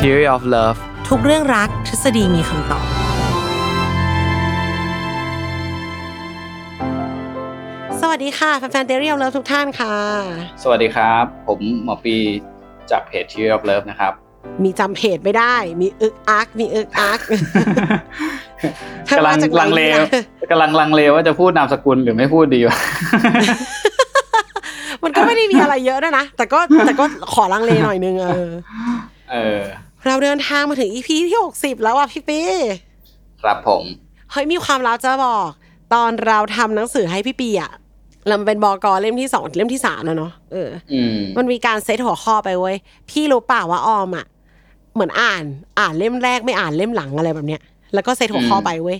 Theory of Love ทุกเรื่องรักทฤษฎีมีคำตอบ สวัสดีค่ะ แฟนๆ Theory of Love ทุกท่านค่ะ สวัสดีครับ ผมหมอปีจากเพจ Theory of Love นะครับ มีจำเพจไม่ได้ มีอึกอัก มีอึกอักเธอกำลัมางจากไหนลังเลเนี่ยกำลังลังเลว่าจะพูดนามสกุลหรือไม่พูดดีวะมันก็ไม่ได้มีอะไรเยอะด้วยนะ แต่ก็แต่ก็ขอลังเลหน่อยนึงเออ เออ เราเดินทางมาถึงอีพีที่หกสิบแล้วอะพี่ปีครับผม เฮ้ยมีความลับจะบอก ตอนเราทำหนังสือให้พี่ปีอะเราเป็นบอกอเล่มที่สองเล่มที่สามแล้วเนาะเอออืมมันมีการเซตหัวข้อไปเว้ย พี่รู้เปล่าว่าออมอะ เหมือนอ่าน อ่านเล่มแรกไม่อ่านเล่มหลังอะไรแบบเนี้ย แล้วก็เซตหัวข้อไปเว้ย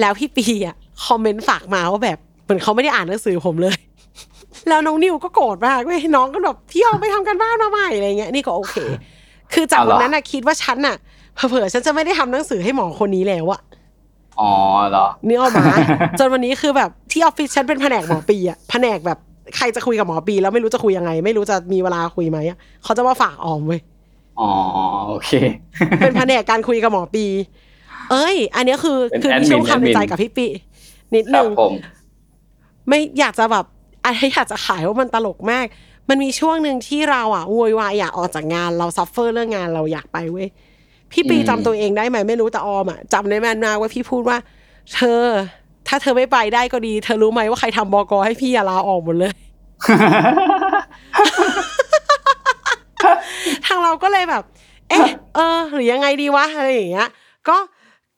แล้วพี่ปีอะคอมเมนต์ฝากมาว่าแบบเหมือนเขาไม่ได้อ่านหนังสือผมเลย แล้วน้องนิวก็โกรธมากเว้ยน้องก็แบบพี่ออมไปทำกันบ้านมาใหม่อะไรเงี้ยนี่ก็โอเค คือจากเอาเหรวัอนนั้นน่ะคิดว่าฉันน่ะเผลอๆฉันจะไม่ได้ทำหนังสือให้หมอคนนี้แล้วอะอ๋อเหรอนี่ออกมาจนวันนี้คือแบบที่ออฟฟิศฉันเป็นแผนกหมอปีอะแผนกแบบใครจะคุยกับหมอปี แล้วไม่รู้จะคุยยังไง ไม่รู้จะมีเวลาคุยไหมอะเขาจะมาฝากออมเว้ยอ๋อโอเค เป็นแผนกการคุยกับหมอปี เอ้ย อันเนี้ยคือเป็นคือแอดมีมินช่วงความในใจแอดมินกับพี่ปีนิดนึงครับผมไม่อยากจะแบบอะไรอยากจะขายว่ามันตลกมาก มันมีช่วงหนึ่งที่เราอะโวยวายอยากออกจากงานเรา suffer เรื่องงานเราอยากไปเว้ยพี่ปีจำตัวเองได้ไหมไม่รู้แต่ออมอะจำได้แม่นมากว่าพี่พูดว่า เธอ ถ้าเธอไม่ไปได้ก็ดี เธอรู้ไหมว่าใครทำบอกอให้พี่อะลาออกหมดเลยทางเราก็เลยแบบ เอ๊ะ เออ หรือยังไงดีวะอะไรอย่างเงี้ย ก็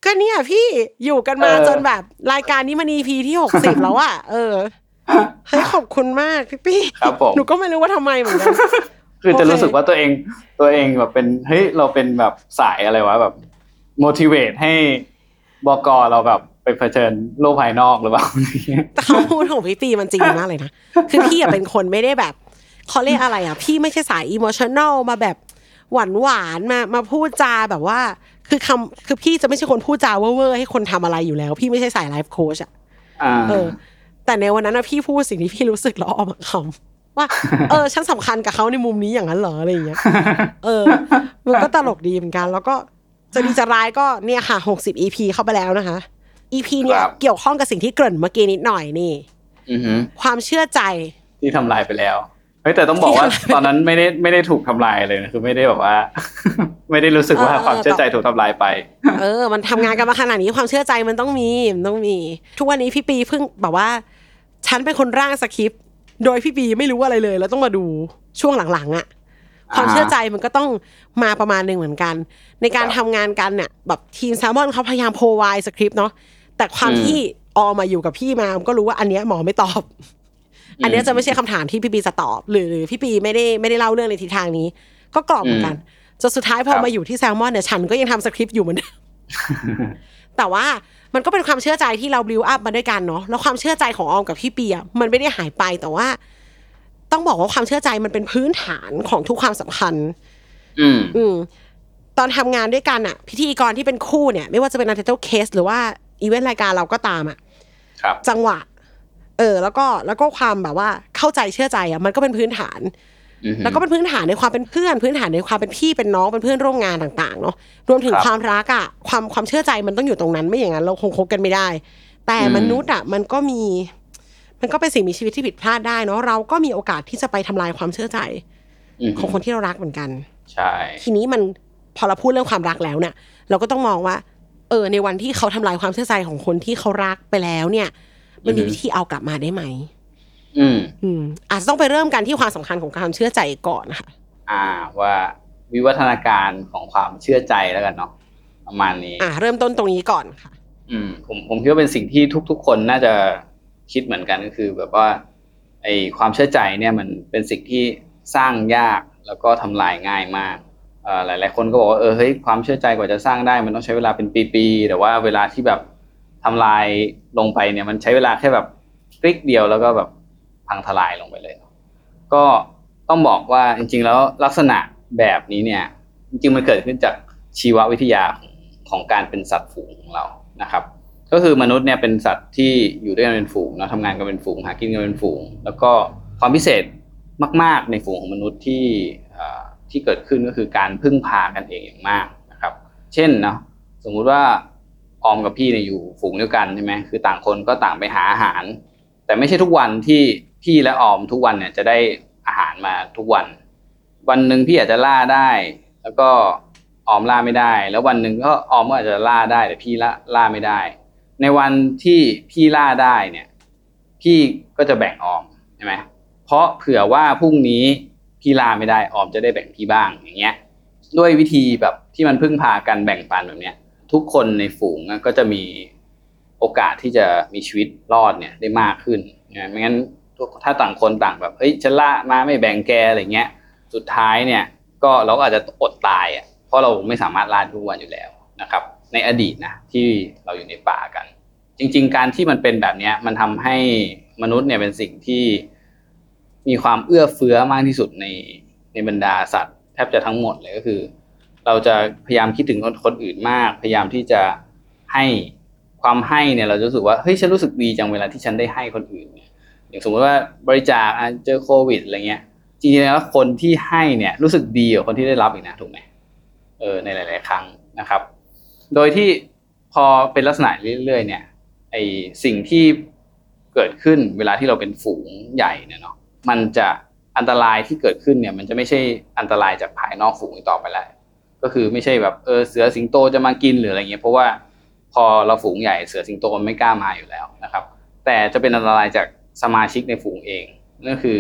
ก็เนี่ยพี่อยู่กันมาเออจนแบบ รายการนี้มัน EP ที่หกสิบแล้วอะเออ เฮ้ยขอบคุณมากพี่ปี้ครับผมหนูก็ไม่รู้ว่าทำไมเหมือนกันคือจะโอเครู้สึกว่าตัวเองตัวเองแบบเป็นเฮ้ยเราเป็นแบบสายอะไรวะแบบ motivate ให้บกเราแบบไปเผชิญโลกภายนอกหรือเปล่าแต่คำพูดของพี่ปีมันจริงมากเลยนะคือพี่อะเป็นคนไม่ได้แบบเขาเรียกอะไรอะพี่ไม่ใช่สาย emotional มาแบบหวานหวานๆมามาพูดจาแบบว่า คือคำคือพี่จะไม่ใช่คนพูดจาเว่อร์ๆให้คนทำอะไรอยู่แล้ว พี่ไม่ใช่สาย life coach อะอ่าเออ แต่ในวันนั้นนะพี่พูดสิ่งที่พี่รู้สึกแล้วออกมาคำว่า เออ ฉันสำคัญกับเขาในมุมนี้อย่างนั้นเหรออะไรอย่างเงี้ยเออ มันก็ตลกดีเหมือนกัน แล้วก็จะดีจะร้ายก็เนี่ยค่ะหกสิบ EP เข้าไปแล้วนะคะ EP เนี่ยครับเกี่ยวข้องกับสิ่งที่เกริ่นเมื่อกี้นิดหน่อยนี่อือหือความเชื่อใจที่ทำลายไปแล้วเฮ้ยแต่ต้องบอกว่าตอนนั้นไม่ได้ไม่ได้ถูกทำลายเลยนะคือไม่ได้แบบว่า ไม่ได้รู้สึกว่าเออเออความเชื่อใจถูกทำลายไป เออ มันทำงานกันมาขนาดนี้ความเชื่อใจมันต้องมีมันต้องมี ทุกวันนี้พี่ปีเพิ่งแบบว่า ฉันเป็นคนร่างสคริปต์โดยพี่ปีไม่รู้อะไรเลย แล้วต้องมาดูช่วงหลังๆอะ่ะความเชื่อใจมันก็ต้องมาประมาณหนึ่งเหมือนกัน ในการครับทำงานกันเนี่ยแบบทีมแซลมอนเขาพยายาม provide script เนาะแต่ความอืมที่ออมมาอยู่กับพี่มาก็รู้ว่าอันเนี้ยหมอไม่ตอบ อันเนี้ยจะไม่ใช่คำถามที่พี่ปีจะตอบหรือหรือพี่ปีไม่ได้ไม่ได้เล่าเรื่องในทิศทางนี้ ก็กรอบเหมือนกันจนสุดท้ายพอครับมาอยู่ที่แซลมอนเนี่ยฉันก็ยังทำสคริปต์อยู่เหมือนเดิมแต่ว่า มันก็เป็นความเชื่อใจที่เราบิวอัพมาด้วยกันเนาะแล้วความเชื่อใจของออมกับพี่ปีอะมันไม่ได้หายไปแต่ว่า ต้องบอกว่าความเชื่อใจมันเป็นพื้นฐานของทุกความสัมพันธ์อืมอืมตอนทำงานด้วยกันอะพิธีกรที่เป็นคู่เนี่ย ไม่ว่าจะเป็น Untitled Case หรือว่าอีเวนต์รายการเราก็ตามอะครับจังหวะ เออ แล้วก็แล้วก็ความแบบว่าเข้าใจเชื่อใจอะมันก็เป็นพื้นฐานอือหือ แล้วก็เป็นพื้นฐานในความเป็นเพื่อน พื้นฐานในความเป็นพี่เป็นน้องเป็นเพื่อนร่วมงานต่างๆเนาะรวมถึงครับความรักอะความความเชื่อใจมันต้องอยู่ตรงนั้นไม่อย่างนั้นเราคงคบกันไม่ได้ แต่อืมมนุษย์อะมันก็มีมมันก็เป็นสิ่งมีชีวิตที่ผิดพลาดได้เนาะเราก็มีโอกาสที่จะไปทำลายความเชื่อใจอืมของคนที่เรารักเหมือนกัน ใช่ ทีนี้มันพอเราพูดเรื่องความรักแล้วเนี่ย เราก็ต้องมองว่า เออ ในวันที่เขาทำลายความเชื่อใจของคนที่เขารักไปแล้วเนี่ย มันมีวิธีเอากลับมาได้ไหม อืมอืมอาจจะต้องไปเริ่มกันที่ความสำคัญของการเชื่อใจก่อนค่ะอ่าว่าวิวัฒนาการของความเชื่อใจแล้วกันเนาะประมาณนี้ อ่า เริ่มต้นตรงนี้ก่อนค่ะ อืม ผมผมคิดว่าเป็นสิ่งที่ทุก ๆ คนน่าจะคิดเหมือนกันก็คือ แบบว่า ไอความเชื่อใจเนี่ยมันเป็นสิ่งที่สร้างยากแล้วก็ทำลายง่ายมากเอ่อหลาย ๆ คนก็บอกว่าเออเฮ้ยความเชื่อใจกว่าจะสร้างได้ มันต้องใช้เวลาเป็นปีๆแต่ว่าเวลาที่แบบทำลายลงไปเนี่ย มันใช้เวลาแค่แบบคลิกเดียวแล้วก็แบบ พังทลายลงไปเลย ก็ต้องบอกว่าจริง ๆ แล้วลักษณะแบบนี้เนี่ยจริงๆมันเกิดขึ้นจากชีววิทยาของของการเป็นสัตว์ฝูงของเรานะครับ ก็คือมนุษย์เนี่ยเป็นสัตว์ที่อยู่ด้วยกันเป็นฝูงนะทำงานกันเป็นฝูงหากินกันเป็นฝูง แล้วก็ความพิเศษมาก ๆ ในฝูงของมนุษย์ที่ที่เกิดขึ้นก็คือการพึ่งพากันเองอย่างมากนะครับ เช่นเนาะสมมุติว่าออมกับพี่เนี่ยอยู่ฝูงเดียวกันใช่ไหมคือต่างคนก็ต่างไปหาอาหาร แต่ไม่ใช่ทุกวันที่ พี่และออมทุกวันเนี่ยจะได้อาหารมาทุกวัน วันหนึ่งพี่อาจจะล่าได้ แล้วก็ออมล่าไม่ได้ แล้ววันหนึ่งก็ออมก็อาจจะล่าได้แต่พี่ล่าล่าไม่ได้ ในวันที่พี่ล่าได้เนี่ย พี่ก็จะแบ่งออมใช่ไหมเพราะเผื่อว่าพรุ่งนี้พี่ล่าไม่ได้ออมจะได้แบ่งพี่บ้างอย่างเงี้ย ด้วยวิธีแบบที่มันพึ่งพากันแบ่งปันแบบเนี้ย ทุกคนในฝูงก็จะมีโอกาสที่จะมีชีวิตรอดเนี่ยได้มากขึ้นนะไม่งั้น ถ้าต่างคนต่างแบบเฮ้ยฉันล่ามาไม่แบ่งแกอะไรเงี้ย สุดท้ายเนี่ยก็เราก็อาจจะอดตายอะเพราะเราไม่สามารถล่าทุกวันอยู่แล้วนะครับ ในอดีตนะที่เราอยู่ในป่ากัน จริง ๆ การที่มันเป็นแบบเนี้ยมันทำให้มนุษย์เนี่ยเป็นสิ่งที่มีความเอื้อเฟื้อมากที่สุดในในบรรดาสัตว์แทบจะทั้งหมดเลยก็คือ เราจะพยายามคิดถึงคนคนอื่นมาก พยายามที่จะให้ความให้เนี่ยเราจะรู้สึกว่าเฮ้ยฉันรู้สึกดีจังเวลาที่ฉันได้ให้คนอื่นเนี่ย อย่างสมมติว่าบริจาคเจอโควิดอะไรเงี้ยจริงๆแล้วคนที่ให้เนี่ยรู้สึกดีกว่าคนที่ได้รับอีกนะถูกไหมเออในหลาย ๆ ครั้งนะครับ โดยที่พอเป็นลักษณะเรื่อย ๆ เนี่ยไอสิ่งที่เกิดขึ้นเวลาที่เราเป็นฝูงใหญ่เนี่ยเนาะมันจะอันตรายที่เกิดขึ้นเนี่ย มันจะไม่ใช่อันตรายจากภายนอกฝูงต่อไปแล้วก็คือไม่ใช่แบบเออเสือสิงโตจะมากินหรืออะไรเงี้ยเพราะว่าพอเราฝูงใหญ่เสือสิงโตมันไม่กล้ามาอยู่แล้วนะครับ แต่จะเป็นอันตรายจาก สมาชิกในฝูงเองนั่นคือ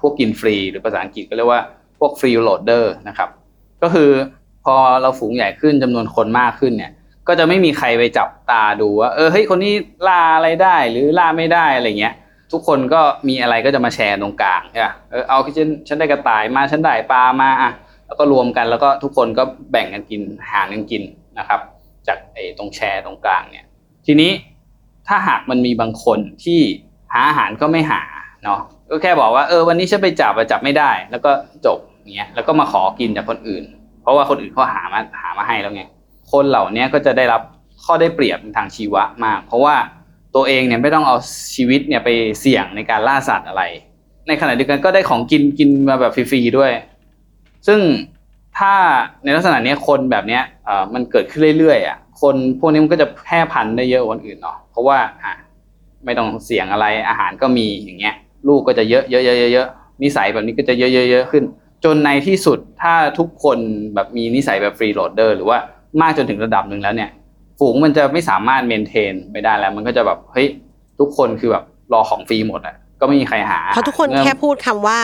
พวกกินฟรีหรือภาษาอังกฤษก็เรียกว่าพวก freeloader นะครับ ก็คือพอเราฝูงใหญ่ขึ้นจำนวนคนมากขึ้นเนี่ย ก็จะไม่มีใครไปจับตาดูว่าเออเฮ้ยคนนี้ล่าอะไรได้หรือล่าไม่ได้อะไรเงี้ย ทุกคนก็มีอะไรก็จะมาแชร์ตรงกลางใช่ปะเออเอาฉันฉันได้กระต่ายมาฉันได้ปลามาอะแล้วก็รวมกันแล้วก็ทุกคนก็แบ่งกันกินหารกันกินนะครับ จากไอ้ตรงแชร์ตรงกลางเนี่ย ทีนี้ถ้าหากมันมีบางคนที่าอาหารก็ไม่หาเนาะก็แค่บอกว่าเออวันนี้ฉันไปจับอะจับไม่ได้ แล้วก็จบเงี้ยแล้วก็มาขอกินจากคนอื่น เพราะว่าคนอื่นเขาหามาหามาให้แล้วไงคนเหล่านี้ก็จะได้รับข้อได้เปรียบทางชีวะมาก เพราะว่าตัวเองเนี่ยไม่ต้องเอาชีวิตเนี่ยไปเสี่ยงในการล่าสัตว์อะไร ในขณะเดียวกันก็ได้ของกินกินมาแบบฟรีๆด้วย ซึ่งถ้าในลักษณะนี้คนแบบเนี้ยเออมันเกิดขึ้นเรื่อยๆอะคนพวกนี้มันก็จะแพร่พันธุ์ได้เยอะกว่าคนอื่นเนาะเพราะว่าอะ ไม่ต้องเสี่ยงอะไรอาหารก็มีอย่างเงี้ยลูกก็จะเยอะเยอะเยอะเยอะนิสัยแบบนี้ก็จะเยอะเยอะเยอะขึ้น จนในที่สุดถ้าทุกคนแบบมีนิสัยแบบ freeloader หรือว่ามากจนถึงระดับหนึ่งแล้วเนี่ย ฝูงมันจะไม่สามารถ maintain ไปได้แล้ว มันก็จะแบบเฮ้ยทุกคนคือแบบรอของฟรีหมดอะก็ไม่มีใครหาเพราะทุกคนมื่อแค่พูดคำว่า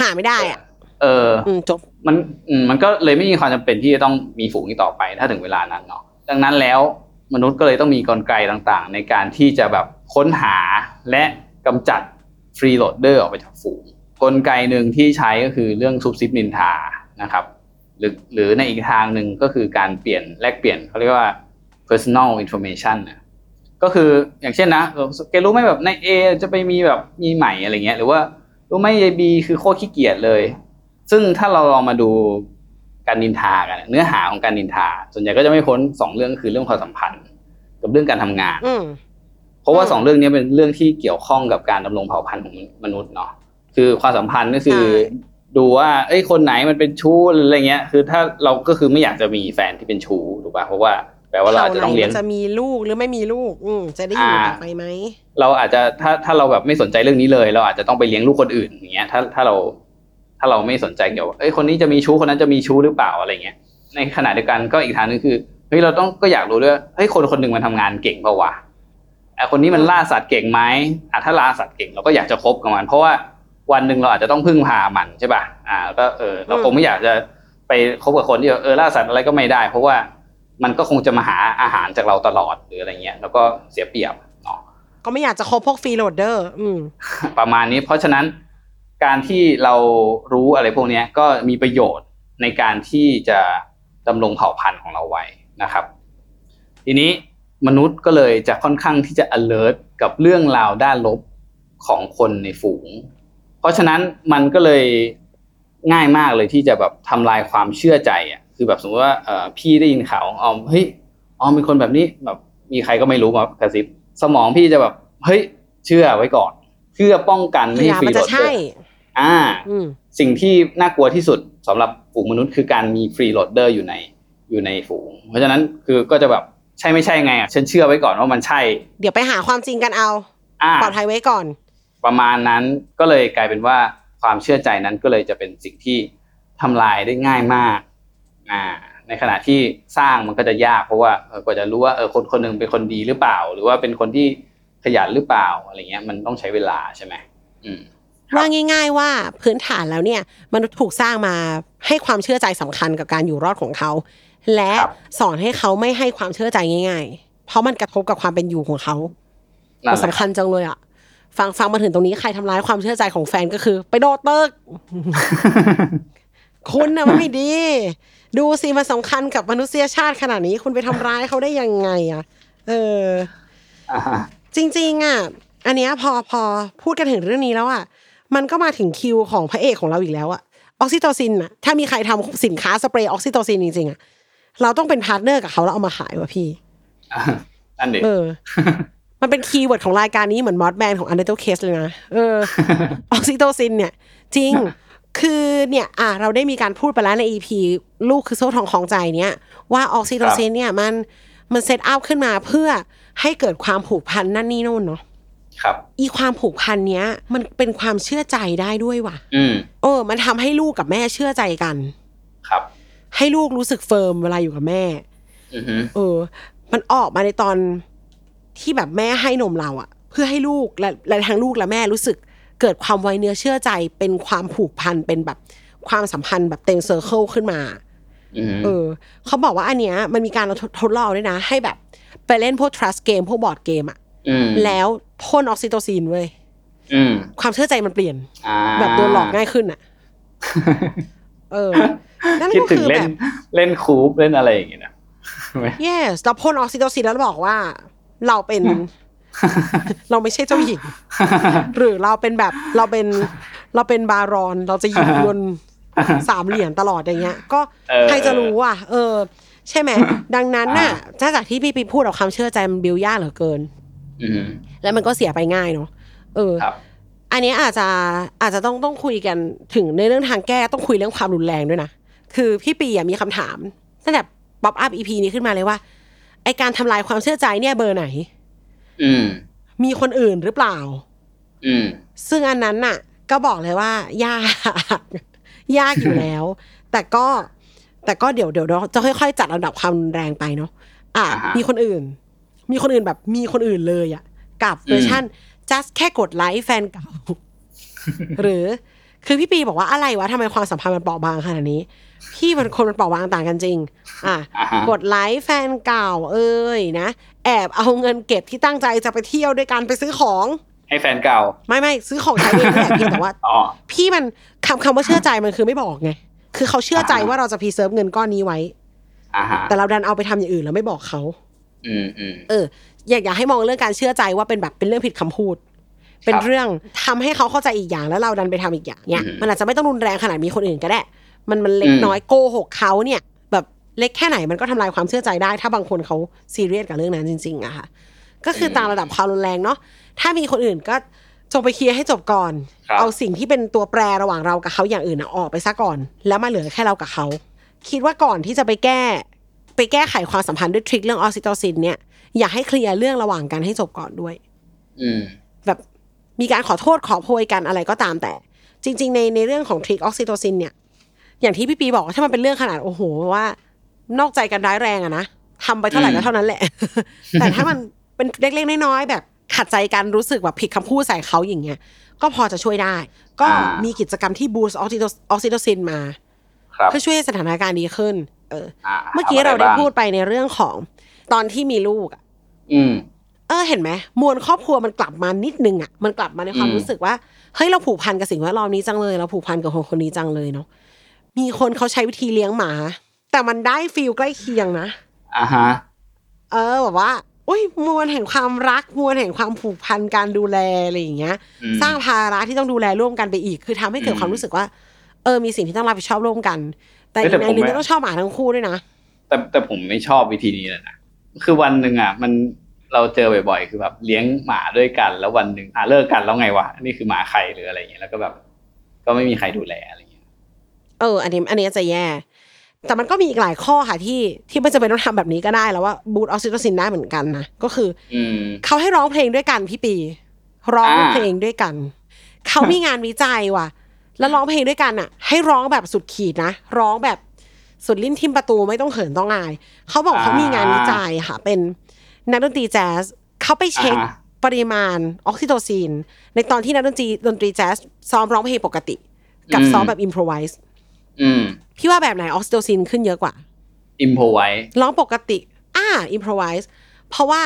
หาไม่ได้อะ เอออืมจบมันอืมมันก็เลยไม่มีความจำเป็นที่จะต้องมีฝูงอีกต่อไปถ้าถึงเวลานั้นเนาะดังนั้นแล้วมนุษย์ก็เลยต้องมีกลไกต่างๆ ในการที่จะแบบ ค้นหาและกำจัด freeloader ออกไปจากฝูงกลไกหนึ่งที่ใช้ก็คือเรื่องซุบซิบนินทานะครับหรือหรือในอีกทางหนึ่งก็คือการเปลี่ยนแลกเปลี่ยนเขาเรียกว่า personal information นะก็คืออย่างเช่นนะเออแกรู้ไหมแบบใน A จะไปมีแบบมีใหม่อะไรเงี้ยหรือว่ารู้ไหมยาย B คือโคตรขี้เกียจเลย ซึ่งถ้าเราลองมาดูการนินทากัน เนื้อหาของการนินทา ส่วนใหญ่ก็จะไม่พ้นสองเรื่องคือเรื่องความสัมพันธ์ กับเรื่องการทำงาน เพราะว่าอืมสองเรื่องนี้เป็นเรื่องที่เกี่ยวข้องกับการดำรงเผ่าพันธุ์ของมนุษย์เนาะคือความสัมพันธ์ก็คือ ดูว่าเอ้ยคนไหนมันเป็นชู้หรืออะไรเงี้ย คือถ้าเราก็คือไม่อยากจะมีแฟนที่เป็นชู้ถูกป่ะเพราะว่าแปลว่าเราอาจจะเผ่าต้องไหนเลี้ยงมันจะมีลูกหรือไม่มีลูก อืมจะได้อยู่อ่าต่อไปไหมเราอาจจะถ้าถ้าเราแบบไม่สนใจเรื่องนี้เลย เราอาจจะต้องไปเลี้ยงลูกคนอื่นอย่างเงี้ยถ้าถ้าเราถ้าเราไม่สนใจเกี่ยวกับเอ้ยคนนี้จะมีชู้คนนั้นจะมีชู้หรือเปล่าอะไรเงี้ยในขณะเดียวกันก็อีกทางหนึงคือเฮ้ยเราต้องก็อยากรู้ด้วยเฮ้ยคนคนหนึ่งมันทำงานเก่งเปล่าวะไอ คนนี้มันล่าสัตว์เก่งไหมอะถ้าล่าสัตว์เก่งเราก็อยากจะคบกับมัน เพราะว่าวันหนึ่งเราอาจจะต้องพึ่งพามันใช่ป่ะอ่าแล้วก็เออเราคงไม่อยากจะไปคบกับคนที่เออล่าสัตว์อะไรก็ไม่ได้ เพราะว่ามันก็คงจะมาหาอาหารจากเราตลอดหรืออะไรเงี้ย แล้วก็เสียเปรียบเนาะก็ไม่อยากจะคบพวก freeloader อืมประมาณนี้เพราะฉะนั้นการที่เรารู้อะไรพวกเนี้ยก็มีประโยชน์ในการที่จะดำรงเผ่าพันธุ์ของเราไว้นะครับ ทีนี้ มนุษย์ก็เลยจะค่อนข้างที่จะ alert กับเรื่องราวด้านลบของคนในฝูง เพราะฉะนั้นมันก็เลยง่ายมากเลยที่จะแบบทำลายความเชื่อใจอะคือแบบสมมติว่าเอ่อพี่ได้ยินข่าวของออมเฮ้ยออมเป็นคนแบบนี้แบบมีใครก็ไม่รู้มากระซิบสมองพี่จะแบบ เฮ้ย เชื่อไว้ก่อนเพื่อป้องกันไม่ให้ freeloader เผื่ให้อฟรีมันโหลจะดเดอใช่อ่าอืมสิ่งที่น่ากลัวที่สุดสำหรับฝูงมนุษย์คือการมี freeloader อยู่ในอยู่ในฝูง เพราะฉะนั้นคือก็จะแบบ ใช่ไม่ใช่ไงอะฉันเชื่อไว้ก่อนว่ามันใช่ เดี๋ยวไปหาความจริงกันเอาอ่าปลอดภัยไว้ก่อน ประมาณนั้นก็เลยกลายเป็นว่าความเชื่อใจนั้นก็เลยจะเป็นสิ่งที่ทำลายได้ง่ายมากอ่าในขณะที่สร้างมันก็จะยากเพราะว่าเออกว่าจะรู้ว่าเออคนคนหนึ่งเป็นคนดีหรือเปล่า หรือว่าเป็นคนที่ขยันหรือเปล่าอะไรเงี้ยมันต้องใช้เวลาใช่ไหมอืมครับว่าง่าย ๆ ว่าพื้นฐานแล้วเนี่ยมนุษย์ถูกสร้างมาให้ความเชื่อใจสำคัญกับการอยู่รอดของเขา และครับสอนให้เขาไม่ให้ความเชื่อใจง่าย ๆ เพราะมันกระทบกับความเป็นอยู่ของเขานั่นมันแหละสำคัญจังเลยอะฟังฟังมาถึงตรงนี้ใครทำร้ายความเชื่อใจของแฟนก็คือ ไปโดดตึกคุณน่ะมันไม่ดี ดูสิมันสำคัญกับมนุษยชาติขนาดนี้คุณไปทำร้ายเขาได้ยังไงอะ เอออ่าฮะจริง ๆ อะ อันเนี้ยพอพอพูดกันถึงเรื่องนี้แล้วอะมันก็มาถึงคิวของพระเอกของเราอีกแล้วอะออกซิโตซินอะถ้ามีใครทำสินค้าสเปรย์ออกซิโตซินจริงๆอะ เราต้องเป็น partner กับเขาแล้วเอามาขายวะพี่อ่านั่นเด็เออ มันเป็น keyword ของรายการนี้เหมือนมอสแบนของ u n d e r t a l Case เลยนะเออออกซิโตซินเนี่ย จริงคือเนี่ยอะเราได้มีการพูดไปแล้วใน EP ลูกคือโซ่ทองของใจเนี่ย ว่าออกซิโตซินเนี่ยมันมัน set up ขึ้นมาเพื่อให้เกิดความผูกพันนั่นนี่นู่นเนาะครับอีความผูกพันเนี้ย มันเป็นความเชื่อใจได้ด้วยว่ะ อืมเออ มันทำให้ลูกกับแม่เชื่อใจกัน ครับ ให้ลูกรู้สึก firm เวลาอยู่กับแม่อือฮึเออ มันออกมาในตอนที่แบบแม่ให้นมเราอะเพื่อให้ลูกและและทั้งลูกและแม่รู้สึกเกิดความไว้เนื้อเชื่อใจ เป็นความผูกพันเป็นแบบความสัมพันธ์แบบเต็ม circle ขึ้นมาอือฮึเออ เขาบอกว่าอันเนี้ยมันมีการทดลองด้วยนะ ให้แบบ ไปเล่นพวก trust game พวกบอร์ดเกมอะอืมแล้วพ่นออกซิโตซินเว้ยอืมความเชื่อใจมันเปลี่ยนอ่าแบบโดนหลอกง่ายขึ้นอะ เออนั่นคิดก็ถึงคือเล่แบนบ เล่นคูปเล่นอะไรอย่างเงี้ยนะ yes เราพ่นออกซิโตซินแล้วบอกว่า เราเป็น เราไม่ใช่เจ้าหญิง หรือเราเป็นแบบเราเป็นเราเป็นบารอน เราจะหยิบเงินสามเหรียญตลอดอย่างเงี้ย ก็เออใครจะรู้อะ เออ ใช่ไหม ดังนั้นน่ะอ่าถ้าจากที่พี่ปีพูดเอาความเชื่อใจมันบิวยากเหลือเกิน อืม แล้วมันก็เสียไปง่ายเนาะเออ ครับ อันเนี้ยอาจจะอาจจะต้องต้องคุยกันถึงในเรื่องทางแก้ต้องคุยเรื่องความรุนแรงด้วยนะ คือพี่ปีอะมีคำถามตั้งแต่ป๊อปอัพอีพีนี้ขึ้นมาเลยว่า ไอการทำลายความเชื่อใจเนี่ยเบอร์ไหน อืมมีคนอื่นหรือเปล่า อืมซึ่งอันนั้นน่ะ ก็บอกเลยว่ายากยากอยู่แล้ว แต่ก็แต่ก็เดี๋ยวเดี๋ยวเราจะค่อยๆจัดลำดับความรุนแรงไปเนาะอะอ่าฮะมีคนอื่น มีคนอื่นแบบมีคนอื่นเลยอะกับเวอร์ชัน just แค่กดไลค์แฟนเก่า หรือคือพี่ปีบอกว่าอะไรวะทำไมความสัมพันธ์มันเปราะบางขนาดนี้ พี่มันคนมันเปราะบางต่างกันจริง อะอ่าฮะกดไลค์แฟนเก่า เอ้ยนะแอบเอาเงินเก็บที่ตั้งใจจะไปเที่ยวด้วยกันไปซื้อของ ให้แฟนเก่า ไม่ไม่ซื้อของใช้เองนี่แหละเพียงแต่ว่าอ๋อพี่มันคำคำว่าเชื่อใจมันคือไม่บอกไงคือเขาเชื่อใจอ่าว่าเราจะ preserve เงินก้อนนี้ไว้อ่าฮะแต่เราดันเอาไปทำอย่างอื่นแล้วไม่บอกเขาอืมอืมเออ อยากอยากให้มองเรื่องการเชื่อใจว่าเป็นแบบเป็นเรื่องผิดคำพูด เป็นเรื่องทำให้เขาเข้าใจอีกอย่างแล้วเราดันไปทำอีกอย่างเนี่ยอืมมันอาจจะไม่ต้องรุนแรงขนาดมีคนอื่นก็ได้ มันมันเล็กอืมน้อยโกหกเขาเนี่ย แบบเล็กแค่ไหนมันก็ทำลายความเชื่อใจได้ ถ้าบางคนเขาซีเรียสกับเรื่องนั้นจริงๆอะค่ะก็คือตามระดับความรุนแรงเนาะถ้ามีคนอื่นก็จงไปเคลียร์ให้จบก่อนครับเอาสิ่งที่เป็นตัวแปรระหว่างเรากับเขาอย่างอื่นอะออกไปซะก่อน แล้วมาเหลือแค่เรากับเขา คิดว่าก่อนที่จะไปแก้ ไปแก้ไขความสัมพันธ์ด้วย trick เรื่องออกซิโตซินเนี่ย อยากให้เคลียร์เรื่องระหว่างกันให้จบก่อนด้วยอืมแบบมีการขอโทษขอโพยกันอะไรก็ตามแต่ จริง ๆ ในในเรื่องของ trick ออกซิโตซินเนี่ย อย่างที่พี่ปีบอกว่าถ้ามันเป็นเรื่องขนาดโอ้โหว่า นอกใจกันร้ายแรงอะนะทำไปเท่าไหร่ก็เท่านั้นแหละ แต่ถ้ามันเป็นเล็กๆน้อยๆแบบขัดใจกันรู้สึกแบบผิดคำพูดใส่เขาอย่างเงี้ย ก็พอจะช่วยได้ ก็อ่ามีมีกิจกรรมที่บูสต์ออกซิโตซินมาครับเพื่อช่วยให้สถานการณ์ดีขึ้น เอออ่าเมื่อกี้ทำะเราได้บ้งพูดไปในเรื่องของตอนที่มีลูกอะ อืมเออเห็นไหมมวลครอบครัวมันกลับมานิดนึงอะมันกลับมาในความอืมรู้สึกว่าเฮ้ยเราผูกพันกับสิ่งแวดล้อมนี้จังเลยเราผูกพันกับคนคนนี้จังเลยเนาะมีคนเขาใช้วิธีเลี้ยงหมา แต่มันได้ฟีลใกล้เคียงนะอ่าฮะเออแบบว่าอุ้ยมวลแห่งความรักมวลแห่งความผูกพันการดูแลอะไรอย่างเงี้ยอืมสร้างภาระที่ต้องดูแลร่วมกันไปอีก คือทำให้เกิดอืมความรู้สึกว่า เออมีสิ่งที่ต้องรับผิดชอบร่วมกัน แต่เอ้อียแต่กในผมหนึ่งไม่ก็ต้องชอบหมาทั้งคู่ด้วยนะแต่แต่ผมไม่ชอบวิธีนี้เลยนะ คือวันหนึ่งอะ มันเราเจอบ่อยๆ คือแบบเลี้ยงหมาด้วยกัน แล้ววันหนึ่งอะเลิกกันแล้วไงวะนี่คือหมาใครหรืออะไรอย่างเงี้ยแล้วก็แบบ ก็ไม่มีใครดูแลอะไรอย่างเงี้ยเออ อันนี้อันนี้จะแย่ แต่มันก็มีอีกหลายข้อค่ะที่ที่ไม่จำเป็นต้องทำแบบนี้ก็ได้แล้วว่าบูตออกซิโตซินได้เหมือนกันนะก็คืออืมเขาให้ร้องเพลงด้วยกันพี่ปี ร้องอ่าเพลงด้วยกันเขามีงานวิจัยว่ะ แล้วร้องเพลงด้วยกันอะ ให้ร้องแบบสุดขีดนะร้องแบบ สุดลิ้นทิมประตูไม่ต้องเขินต้องอาย เขาบอกเขามีงานวิจัยค่ะ เป็นนักดนตรีแจ๊สเขาไปเช็คอ่าฮะปริมาณออกซิโตซินในตอนที่นักดนตรีดนตรีแจ๊สซ้อมร้องเพลงปกติ กับซ้อมแบบ improvise อืมพี่ว่าแบบไหนออกซิโตซินขึ้นเยอะกว่า improvise ร้องปกติอ่า improvise เพราะว่า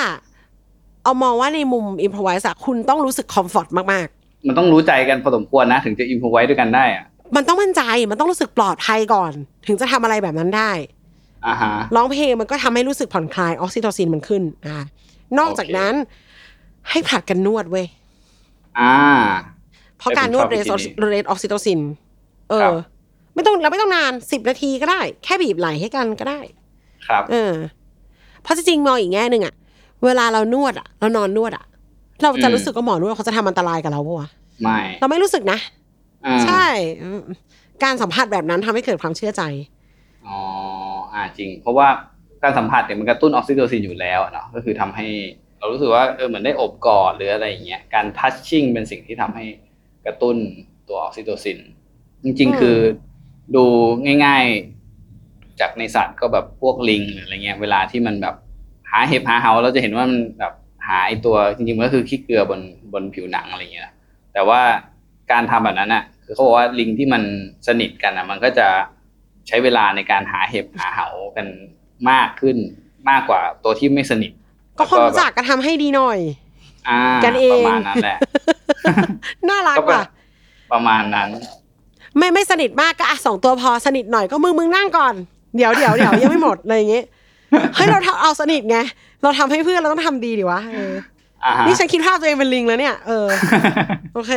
เอามองว่าในมุม improvise อะคุณต้องรู้สึก comfort มากมันต้องรู้ใจกันพอสมควรนะ ถึงจะ improvise ด้วยกันได้อะๆ มันต้องมั่นใจมันต้องรู้สึกปลอดภัยก่อน ถึงจะทำอะไรแบบนั้นได้อ่าฮะร้องเพลงมันก็ทำให้รู้สึกผ่อนคลายออกซิโตซินมันขึ้นอ่านอกจากนั้นให้ผลัดกันนวดเว้ยอ่า เพราะการนวดเอ้เรยสผมชอบวิธีนี้ raise ออกซิโตซิน เออครับไม่ต้องเราไม่ต้องนานสิบนาทีก็ได้ แค่บีบไหล่ให้กันก็ได้ ครับ เออ เพราะจริงๆมองอีกแง่หนึ่งอะเวลาเรานวดอะเรานอนนวดอะเราจะอืมรู้สึกว่าหมอนวดเขาจะทำอันตรายกับเราปะวะไม่ เราไม่รู้สึกนะอ่า ใช่อืมการสัมผัสแบบนั้นทำให้เกิดความเชื่อใจ อ๋ออ่าจริง เพราะว่าการสัมผัสเนี่ยมันกระตุ้นออกซิโตซินอยู่แล้วอะเนาะก็คือทำให้เรารู้สึกว่าเออเหมือนได้โอบกอดหรืออะไรอย่างเงี้ยการ touching เป็นสิ่งที่ทำให้กระตุ้นตัวออกซิโตซิน จริงอืมๆคือดูง่าย ๆ จากในสัตว์ก็แบบพวกลิงหรืออะไรเงี้ย เวลาที่มันแบบหาเห็บหาเหาเราจะเห็นว่ามันแบบหาไอตัวจริงๆมันก็คือขี้เกลือบนบนผิวหนังอะไรเงี้ยนะแต่ว่า การทำแบบนั้นอะคือเขาบอกว่าลิงที่มันสนิทกันอะ มันก็จะใช้เวลาในการหาเห็บหาเหากันมากขึ้นมากกว่าตัวที่ไม่สนิท ก็คนรู้จักก็ทำให้ดีหน่อยอ่ากันเองประมาณนั้นแหละ น่ารักก็แบบว่ะประมาณนั้น ไม่ไม่สนิทมากก็อะสองตัวพอสนิทหน่อยก็มึงมึงนั่งก่อน เดี๋ยวเดี๋ยวเดี๋ยวยังไม่หมดอะไรอย่างเงี้ยเฮ้ยเราทำเอาสนิทไงเราทำให้เพื่อนเราต้องทำดีดิวะเอออ่าฮะนี่ฉันคิดภาพตัวเองเป็นลิงแล้วเนี่ย เออ โอเค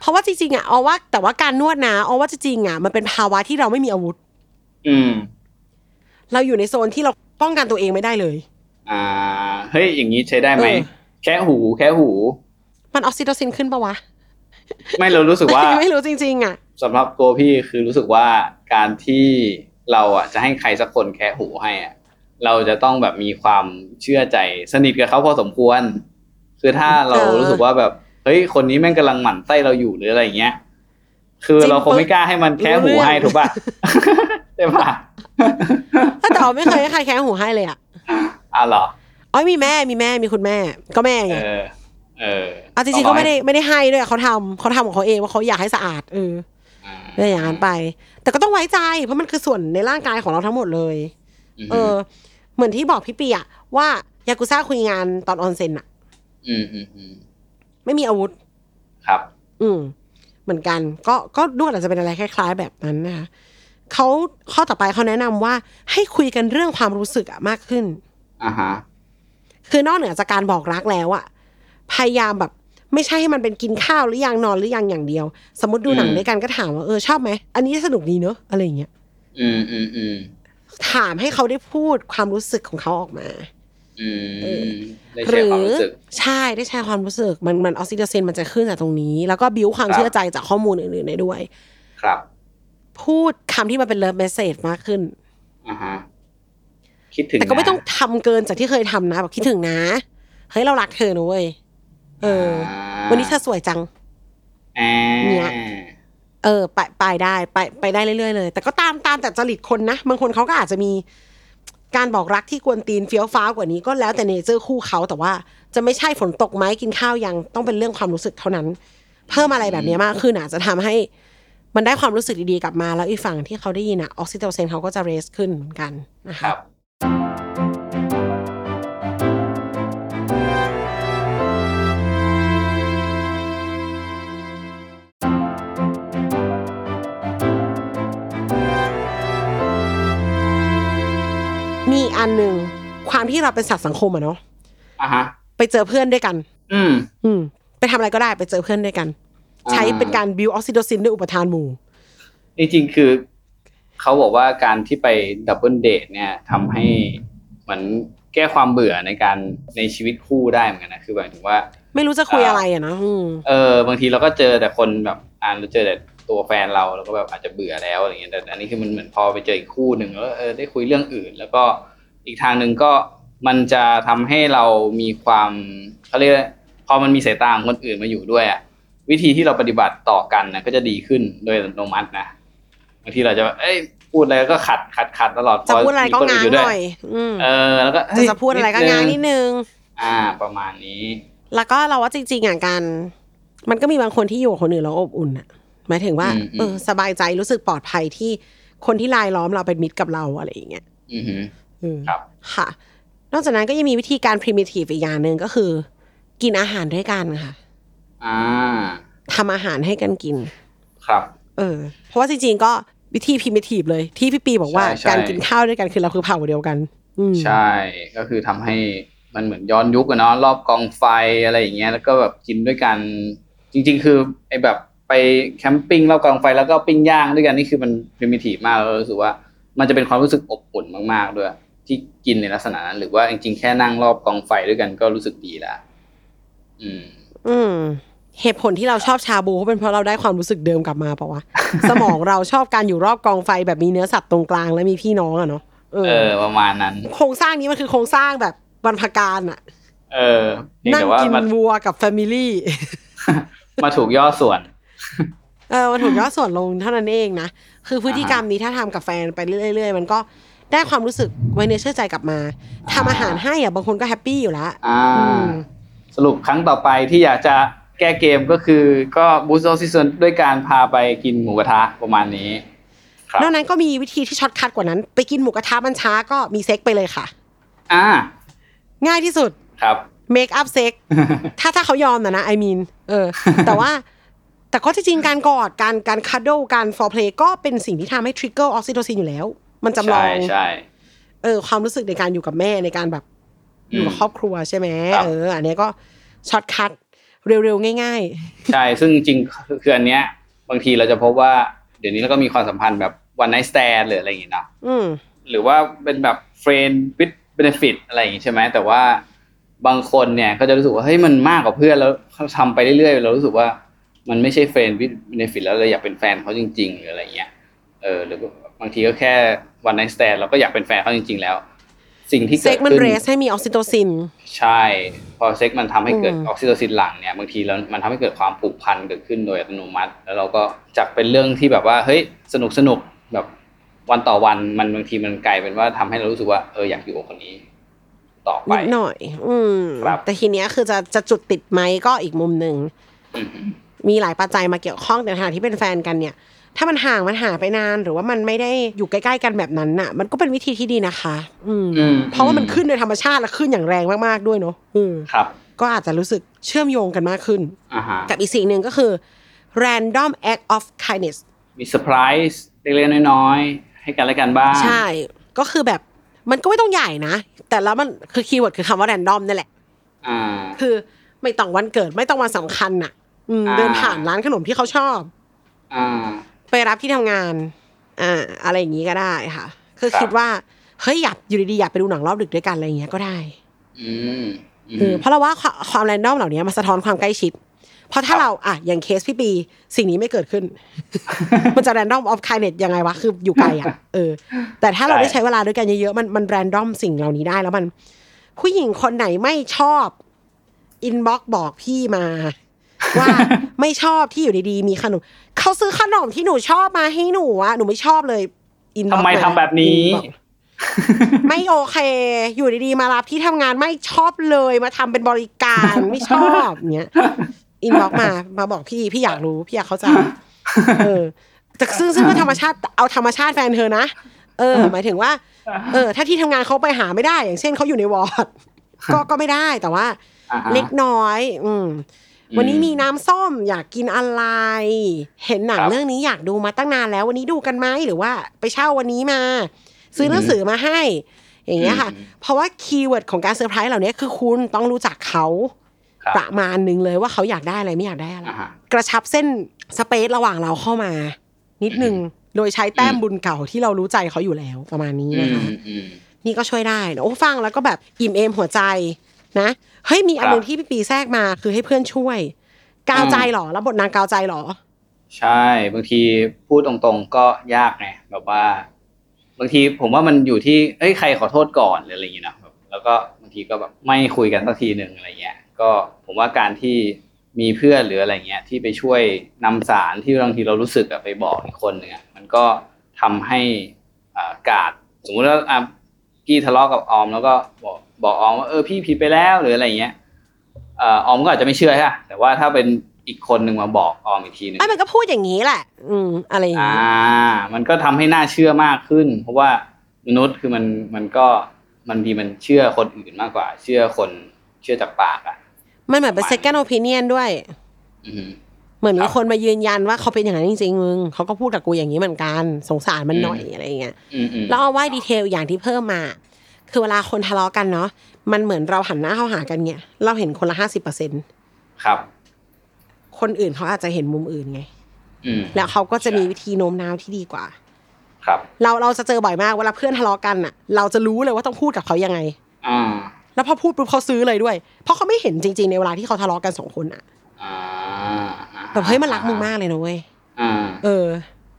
เพราะว่าจริงๆอะเอาว่า แต่ว่าการนวดนะเอาว่าจริงๆอะมันเป็นภาวะที่เราไม่มีอาวุธ อืม เราอยู่ในโซนที่เราป้องกันตัวเองไม่ได้เลย อ่า เฮ้ย อย่างนี้ใช้ได้ไหมเออแค่หู แค่หู มันออกซิโตซินขึ้นปะวะ ไม่เรารู้สึกว่า ไม่รู้จริง ๆ อะสำหรับตัวพี่คือรู้สึกว่าการที่เราอะจะให้ใครสักคนแค่หูให้อะ เราจะต้องแบบมีความเชื่อใจสนิทกับเขาพอสมควร คือถ้าเราเออรู้สึกว่าแบบ เฮ้ยคนนี้แม่งกำลังหมั่นไส้เราอยู่หรืออะไรอย่างเงี้ย คือจริงเราคงไม่กล้าให้มันแค่หูให้รู้เรื่องถูกป่ะใช่ป่ะแต่เราไม่เคยให้ใครแค่หูให้เลยอะอะเหรออ๋อมีแม่มีแม่มีคุณแม่ ก็แม่เอไงอเออเอาจริงๆก็ไม่ได้ไม่ได้ให้ด้วยเขาทำเขาทำของเขาเองว่าเขาอยากให้สะอาดเอออ่าได้อย่างนั้นไป แต่ก็ต้องไว้ใจ เพราะมันคือส่วนในร่างกายของเราทั้งหมดเลย เออ เหมือนที่บอกพี่ปีอะว่ายากุซ่าคุยงานตอนออนเซ็นอะอืมอืมอืม ไม่มีอาวุธ ครับ อืม เหมือนกัน ก็ก็นวดอาจจะเป็นอะไรคล้าย ๆ แบบนั้นนะคะเขาข้อต่อไปเขาแนะนำว่าให้คุยกันเรื่องความรู้สึกอะมากขึ้นอ่าฮะคือนอกเหนือจากการบอกรักแล้วอะพยายามแบบ ไม่ใช่ให้มันเป็นกินข้าวหรือยังนอนหรือยังอย่างเดียว สมมติดูหนังอืมด้วยกันก็ถามว่าเออชอบไหมอันนี้สนุกดีเนอะอะไรอย่างเงี้ยอืมอืมอืมถามให้เขาได้พูดความรู้สึกของเขาออกมาอืเออมได้ หแชรืร์ความรู้สึกใช่ได้แชร์ความรู้สึกมันมันออกซิโตซินมันจะขึ้นจากตรงนี้ แล้วก็บิวความครับเชื่อใจจากข้อมูลอื่นๆได้ด้วย ครับ พูดคำที่มันเป็น love message มากขึ้นอ่าฮะโอเคคิดถึงแต่ก็ไม่นะต้องทำเกินจากที่เคยทำนะแบบคิดถึงนะเฮ้ยเรารักเธอนะเว้ยเออ วันนี้เธอสวยจังอ่าเนี่ยเออ ไปไปได้ ไปไปได้เรื่อยๆเลย แต่ก็ตามตามแต่จริตคนนะบางคนเขาก็อาจจะมี การบอกรักที่กวนตีนเฟี้ยวฟ้าวกว่านี้ก็แล้วแต่ nature คู่เขาแต่ว่าจะไม่ใช่ฝนตกไหมกินข้าวยังต้องเป็นเรื่องความรู้สึกเท่านั้น เพิ่มอะไรแบบนี้มากขึ้นอาจจะทำให้มันได้ความรู้สึกดีๆกลับมาแล้วอีกฝั่งที่เขาได้ยินอะออกซิโตซินเขาก็จะ raise ขึ้นเหมือนกันนะครับ หนึ่งความที่เราเป็นสัตว์สังคมอะเนาะอะฮะ ไปเจอเพื่อนด้วยกัน อืม อืม ไปทำอะไรก็ได้ไปเจอเพื่อนด้วยกันอ่าใช้เป็นการบิวออกซิโตซินด้วยอุปทานหมู่จริงๆคือเขาบอกว่าการที่ไป double date เนี่ยทำให้เหมือนแก้ความเบื่อในการในชีวิตคู่ได้เหมือนกันนะคือหมายถึงว่า ไม่รู้จะคุยอะไรอะเนาะอืมเออบางทีเราก็เจอแต่คนแบบอ่านเราเจอแต่ตัวแฟนเราเราก็แบบอาจจะเบื่อแล้วอะไรเงี้ยแต่อันนี้คือมันเหมือนพอไปเจออีกคู่หนึ่งแล้วเออได้คุยเรื่องอื่น แล้วก็ อีกทางหนึ่งก็มันจะทำให้เรามีความเขาเรียกว่าพอมันมีสายตาของคนอื่นมาอยู่ด้วยอะวิธีที่เราปฏิบัติต่อกันนะก็จะดีขึ้นโดยอัตโนมัตินะบางทีเราจะแบบเอ้ยพูดอะไรก็ขัดขัดขัดตลอดจะพูดอะไรก็มีคนง้างยู่หด้วน่อยอืมเออแล้วก็จะเฮ้ยจะพูดอะไรก็ง้างนิดนึง อ่า ประมาณนี้ แล้วก็เราว่าจริงๆอะการมันก็มีบางคนที่อยู่กับคนอื่นแล้วอบอุ่นอะหมายถึงว่าอืมอืมเออสบายใจรู้สึกปลอดภัยที่คนที่รายล้อมเราเป็นมิตรกับเราอะไรอย่างเงี้ยอือหืออืม ครับค่ะ นอกจากนั้นก็ยังมีวิธีการ primitive อีกอย่างหนึ่งก็คือ กินอาหารด้วยกันค่ะอ่าทำอาหารให้กันกิน ครับ เออ เพราะว่าจริงๆก็วิธี primitive เลย ที่พี่ปีบอกว่าใช่ใช่การกินข้าวด้วยกันคือเราคือเผ่าเดียวกันอืมใช่ ก็คือทำให้มันเหมือนย้อนยุคอะเนาะรอบกองไฟอะไรอย่างเงี้ยแล้วก็แบบกินด้วยกัน จริง ๆ คือไอ้แบบไปแคมปิ้งรอบกองไฟแล้วก็ปิ้งย่างด้วยกันนี่คือมันพ i มิทีฟมากแล้วเรารู้สึกว่า มันจะเป็นความรู้สึกอบอุ่นมากๆด้วย ที่กินในลักษณะนั้นหรือว่าจริงๆแค่นั่งรอบกองไฟด้วยกันก็รู้สึกดีแล้วอืม อืม เหตุผลที่เราชอบชาบูก็เป็นเพราะเราได้ความรู้สึกเดิมกลับมาเปล่าวะ สมองเราชอบการอยู่รอบกองไฟแบบมีเนื้อสัตว์ตรงกลางและมีพี่น้องอะเนาะเอเอออประมาณนั้น โครงสร้างนี้มันคือโครงสร้างแบบบรรพการอะเออเพียงแต่ว่านั่งกินมันวัวกับ familyมาถูกย่อส่วน เออมันถูกย่อส่วนลงเท่านั้นเองนะ คือพฤติกรรมนี้ถ้าทำกับแฟนไปเรื่อยๆ มันก็ ได้ความรู้สึกไว้เนื้อเชื่อใจกลับมาทำอาหารให้อะบางคนก็แฮปปี้อยู่แล้วอ่ามสรุปครั้งต่อไปที่อยากจะแก้เกมก็คือก็ boost ออกซิโตซินด้วยการพาไปกินหมูกระทะประมาณนี้ครับนอกนั้นก็มีวิธีที่ shortcut กว่านั้น ไปกินหมูกระทะมันช้าก็มีเซ็กซ์ไปเลยค่ะ อ่า ง่ายที่สุดครับ make up sex ถ้าถ้าเขายอมนะนะ I mean เออ แต่ว่าแต่ก็จริงๆการกอดการการ cuddle การ foreplay ก็เป็นสิ่งที่ทำให้ trigger ออกซิโตซินอยู่แล้ว มันจำลองใช่ใช่เออ ความรู้สึกในการอยู่กับแม่ในการแบบอยู่กับอืมครอบครัวใช่ไหมครับเออ อันเนี้ยก็ shortcut เร็วๆง่ายใช่ ซึ่งจริงๆคืออันเนี้ย บางทีเราจะพบว่า เดี๋ยวนี้เราก็มีความสัมพันธ์แบบวันไน t ์สแตนหรืออะไรอย่างงี้เนาะๆอืมหรือว่าเป็นแบบ friend with benefit อะไรอย่างงี้ใช่ไหมแต่ว่าบางคนเนี่ยก็จะรู้สึกว่าเฮ้ยมันมากกว่าเพื่อนแล้วเขาทำไปเรื่อยๆเรารู้สึกว่ามันไม่ใช่ friend with benefit แล้วเราอยากเป็นแฟนเขาจริง ๆ หรืออะไรเงี้ยเออหรือ บางทีก็แค่วันไน t ์สแตนเราก็อยากเป็นแฟนเขาจริง ๆ แล้ว สิ่งที่เซ็เกิกดมันขึ้น raise ให้มีออกซิโตซิน ใช่ พอเซ็กซ์มันทำให้เกิดอืมออกซิโตซินหลั่งเนี่ยบางทีแล้วมันทำให้เกิดความผูกพันเกิดขึ้นโดยอัตโนมัติ แล้วเราก็จากเป็นเรื่องที่แบบว่าเฮ้ยสนุกสนุกแบบวันต่อวันมันบางทีมันกลายเป็นว่าทำให้เรารู้สึกว่าเอออยากอยู่กับคนนี้ต่อไปนิดหน่อย อืมครับแต่ทีเนี้ยคือจะจะจุดติดไหมก็อีกมุมหนึ่งอืมมีหลายปัจจัยมาเกี่ยวข้องแต่ในขณะที่เป็นแฟนกันเนี่ย ถ้ามันห่างมันห่างไปนาน หรือว่ามันไม่ได้อยู่ใกล้ๆกันแบบนั้นน่ะ มันก็เป็นวิธีที่ดีนะคะอืมอืมเพราะว่ามันขึ้นโดยธรรมชาติและขึ้นอย่างแรงมากๆด้วยเนาะอืมครับ ก็อาจจะรู้สึกเชื่อมโยงกันมากขึ้นอ่าฮะกับอีกสิ่งหนึ่งก็คือ random act of kindness มีเซอร์ไพรส์เล็กๆน้อยๆให้กันและกันบ้าง ใช่ ก็คือแบบมันก็ไม่ต้องใหญ่นะ แต่แล้วมันคือ keyword คือคำว่า random นั่นแหละอ่าคือไม่ต้องวันเกิดไม่ต้องวันสำคัญน่ะ อืมอ่าเดินผ่านร้านขนมที่เขาชอบอ่า ไปรับที่ทำงานอ่าอะไรอย่างนี้ก็ได้ค่ะคือครับคิดว่าเฮ้ยอยากอยู่ดีๆอยากไปดูหนังรอบดึกด้วยกันอะไรอย่างเงี้ยก็ได้ อืมอืมเออเพราะเราว่าความความ random เหล่านี้มันสะท้อนความใกล้ชิด เพราะถ้าเราอะอย่างเคสพี่ปี สิ่งนี้ไม่เกิดขึ้น มันจะ random of kindness ยังไงวะคืออยู่ไกลอะเออ แต่ถ้าเราได้ใช้เวลาด้วยกันเยอะๆมันมัน random สิ่งเหล่านี้ได้แล้วมัน ผู้หญิงคนไหนไม่ชอบ inbox บอกพี่มา ว่าไม่ชอบที่อยู่ดีๆมีขนมเขาซื้อขนมที่หนูชอบมาให้หนูอะหนูไม่ชอบเลย inbox ทำไมทำแบบนี้ ไม่โอเค อยู่ดีๆมารับที่ทำงานไม่ชอบเลยมาทำเป็นบริการไม่ชอบเนี้ย inbox มามาบอกพี่พี่อยากรู้พี่อยากเข้าใจเออแต่ซึ่งซึ่งก็ธรรมชาติเอาธรรมชาติแฟนเธอนะเออ หมายถึงว่า เออ ถ้าที่ทำงานเขาไปหาไม่ได้ อย่างเช่นเขาอยู่ในวอร์ดก็ก็ไม่ได้แต่ว่าอ่าฮะเล็กน้อย อืม วันนี้มีน้ำส้มอยากกินอะไร เห็นหนังครับเรื่องนี้อยากดูมาตั้งนานแล้ว วันนี้ดูกันไหมหรือว่าไปเช่าวันนี้มา ซื้อหนังสือมาให้ อย่างเงี้ยค่ะอืมเพราะว่า keyword ของการเซอร์ไพรส์เหล่านี้คือคุณต้องรู้จักเขาครับประมาณหนึ่งเลยว่าเขาอยากได้อะไรไม่อยากได้อะไรอ่าฮะกระชับเส้น space ระหว่างเราเข้ามา นิดนึงโดยใช้แต้มอืมบุญเก่าที่เรารู้ใจเขาอยู่แล้วประมาณนี้นะคะอืมอืมนี่ก็ช่วยได้นะโอ้ฟังแล้วก็แบบอิ่มเอมหัวใจนะ เฮ้ยมีอันหนึ่งครับที่พี่ปีแทรกมาคือให้เพื่อนช่วย กาวใจเหรอรับบทนางกาวใจเหรอ ใช่บางทีพูดตรงๆก็ยากไงแบบว่า บางทีผมว่ามันอยู่ที่เอ้ยใครขอโทษก่อนหรืออะไรอย่างเงี้ยนะแบบแล้วก็บางทีก็แบบไม่คุยกันสักทีหนึ่งอะไรเงี้ย ก็ผมว่าการที่มีเพื่อนหรืออะไรเงี้ยที่ไปช่วยนำสารที่บางทีเรารู้สึกอะไปบอกอีกคนหนึ่งอะมันก็ทำให้อ่ากาดสมมุติว่าอะพี่ทะเลาะกับออมแล้วก็บอก บอกออมว่าเออพี่ผิดไปแล้วหรืออะไรเงี้ยเอ่อออมก็อาจจะไม่เชื่อใช่ปะแต่ว่าถ้าเป็นอีกคนหนึ่งมาบอกออมอีกทีหนึ่งไอ้มันก็พูดอย่างนี้แหละ อืมอะไรอย่างอ่านี้มันก็ทำให้น่าเชื่อมากขึ้น เพราะว่ามนุษย์คือมันมันก็มันดีมันเชื่อคนอื่นมากกว่า เชื่อคนเชื่อจากปากอะ มันเหมือนเป็น second opinion ด้วย อือฮึเหมือนคมีรับคนมายืนยันว่าเขาเป็นอย่างนั้นจริงๆมึงเขาก็พูดกับกูอย่างนี้เหมือนกัน สงสารมันหน่อยอืมอะไรอย่างเงี้ยอืมอืมแล้วเอาว่าดีเทลอย่างที่เพิ่มมา คือเวลาคนทะเลาะกันเนาะมันเหมือนเราหันหน้าเข้าหากันเนี่ย เราเห็นคนละห้าสิบเปอร์เซ็นครับ คนอื่นเขาอาจจะเห็นมุมอื่นไงอืมแล้วเขาก็จะมีวิธีโน้มน้าวที่ดีกว่า ครับ เราเราจะเจอบ่อยมากเวลาเพื่อนทะเลาะกันอะ เราจะรู้เลยว่าต้องพูดกับเขายังไงอ่าแล้วพอพูดปุ๊บเขาซื้อเลยด้วย เพราะเขาไม่เห็นจริง ๆ ในเวลาที่เขาทะเลาะกันสองคนอะอ่าแบบเฮ้ยมันรักมึงมากเลยนะเว้ยอ่าเออ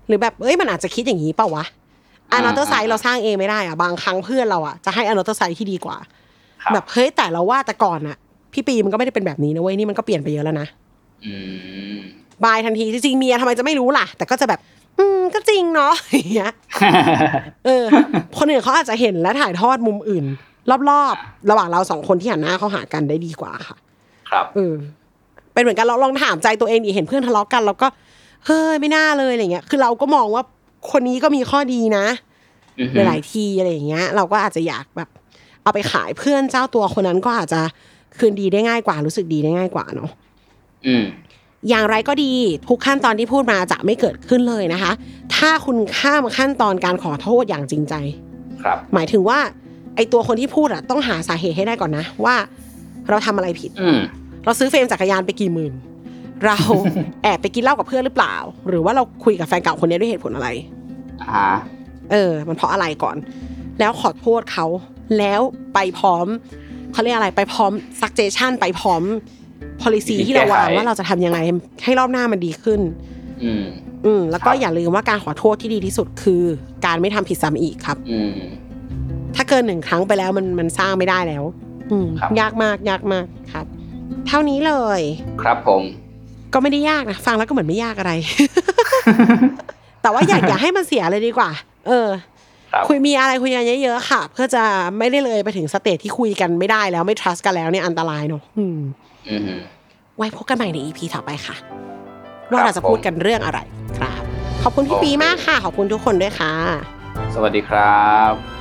หรือแบบเอ้ยมันอาจจะคิดอย่างนี้เปล่าวะ ออ่านอเตอร์ไซด์เราสร้างเองไม่ได้อะบางครั้งเพื่อนเราอะจะให้อนอเตอร์ไซด์ที่ดีกว่าครับแบบเฮ้ยแต่เราว่าแต่ก่อนอะ พี่ปีมันก็ไม่ได้เป็นแบบนี้นะเว้ยนี่มันก็เปลี่ยนไปเยอะแล้วนะอืมบายทันทีจริงๆเมียทำไมจะไม่รู้ล่ะ แต่ก็จะแบบ อืมก็จริงเนาะอย่างเงี้ยเออ คนอื่นเขาอาจจะเห็นและถ่ายทอดมุมอื่น รอบๆ ระหว่างเราสองคนที่หันหน้าเขาหากันได้ดีกว่าค่ะ ครับเออเป็นเหมือนกันเราลองถามใจตัวเองดิเห็นเพื่อนทะเลาะกันเราก็เฮ้ยไม่น่าเลยอะไรเงี้ย คือเราก็มองว่า คนนี้ก็มีข้อดีนะอือหฮึลายๆทีอะไรอย่างเงี้ย เราก็อาจจะอยากแบบ เอาไปขายเพื่อนเจ้าตัวคนนั้นก็อาจจะคืนดีได้ง่ายกว่ารู้สึกดีได้ง่ายกว่าเนาะอืมอย่างไรก็ดีทุกขั้นตอนที่พูดมาจะไม่เกิดขึ้นเลยนะคะ ถ้าคุณข้ามขั้นตอนการขอโทษอย่างจริงใจ ครับ หมายถึงว่าไอตัวคนที่พูดอะต้องหาสาเหตุให้ได้ก่อนนะ ว่า เราทำอะไรผิดอืมเราซื้อเฟรมจักรยานไปกี่หมื่น เราแอบไปกินเหล้ากับเพื่อนหรือเปล่า หรือว่าเราคุยกับแฟนเก่าคนนี้ด้วยเหตุผลอะไร อ่า เออ มันเพราะอะไรก่อน แล้วขอโทษเขา แล้วไปพร้อมเขาเรียกอะไรไปพร้อม suggestion ไปพร้อม policy วิธีที่เราวางแก้ไขว่าเราจะทำยังไงให้รอบหน้ามันดีขึ้น อืมอืมแล้วก็ครับอย่าลืมว่าการขอโทษที่ดีที่สุดคือ การไม่ทำผิดซ้ำอีกครับ อืมถ้าเกินหนึ่งครั้งไปแล้วมันมันสร้างไม่ได้แล้ว อืมครับยากมากยากมากครับ เท่านี้เลย ครับผม ก็ไม่ได้ยากนะฟังแล้วก็เหมือนไม่ยากอะไร แต่ว่าอยากอย่าให้มันเสียเลยดีกว่า เออครับคุยมีอะไรคุยกันเยอะๆค่ะ เพื่อจะไม่ได้เลยไปถึงสเตจที่คุยกันไม่ได้แล้วไม่ trust กันแล้วเนี่ยอันตรายเนอะอืมอืมไว้พบกันใหม่ใน EP ต่อไปค่ะว่าครับเราจะพูดกันเรื่องอะไรครับ ขอบคุณพี่โอเคปีมากค่ะ ขอบคุณทุกคนด้วยค่ะ สวัสดีครับ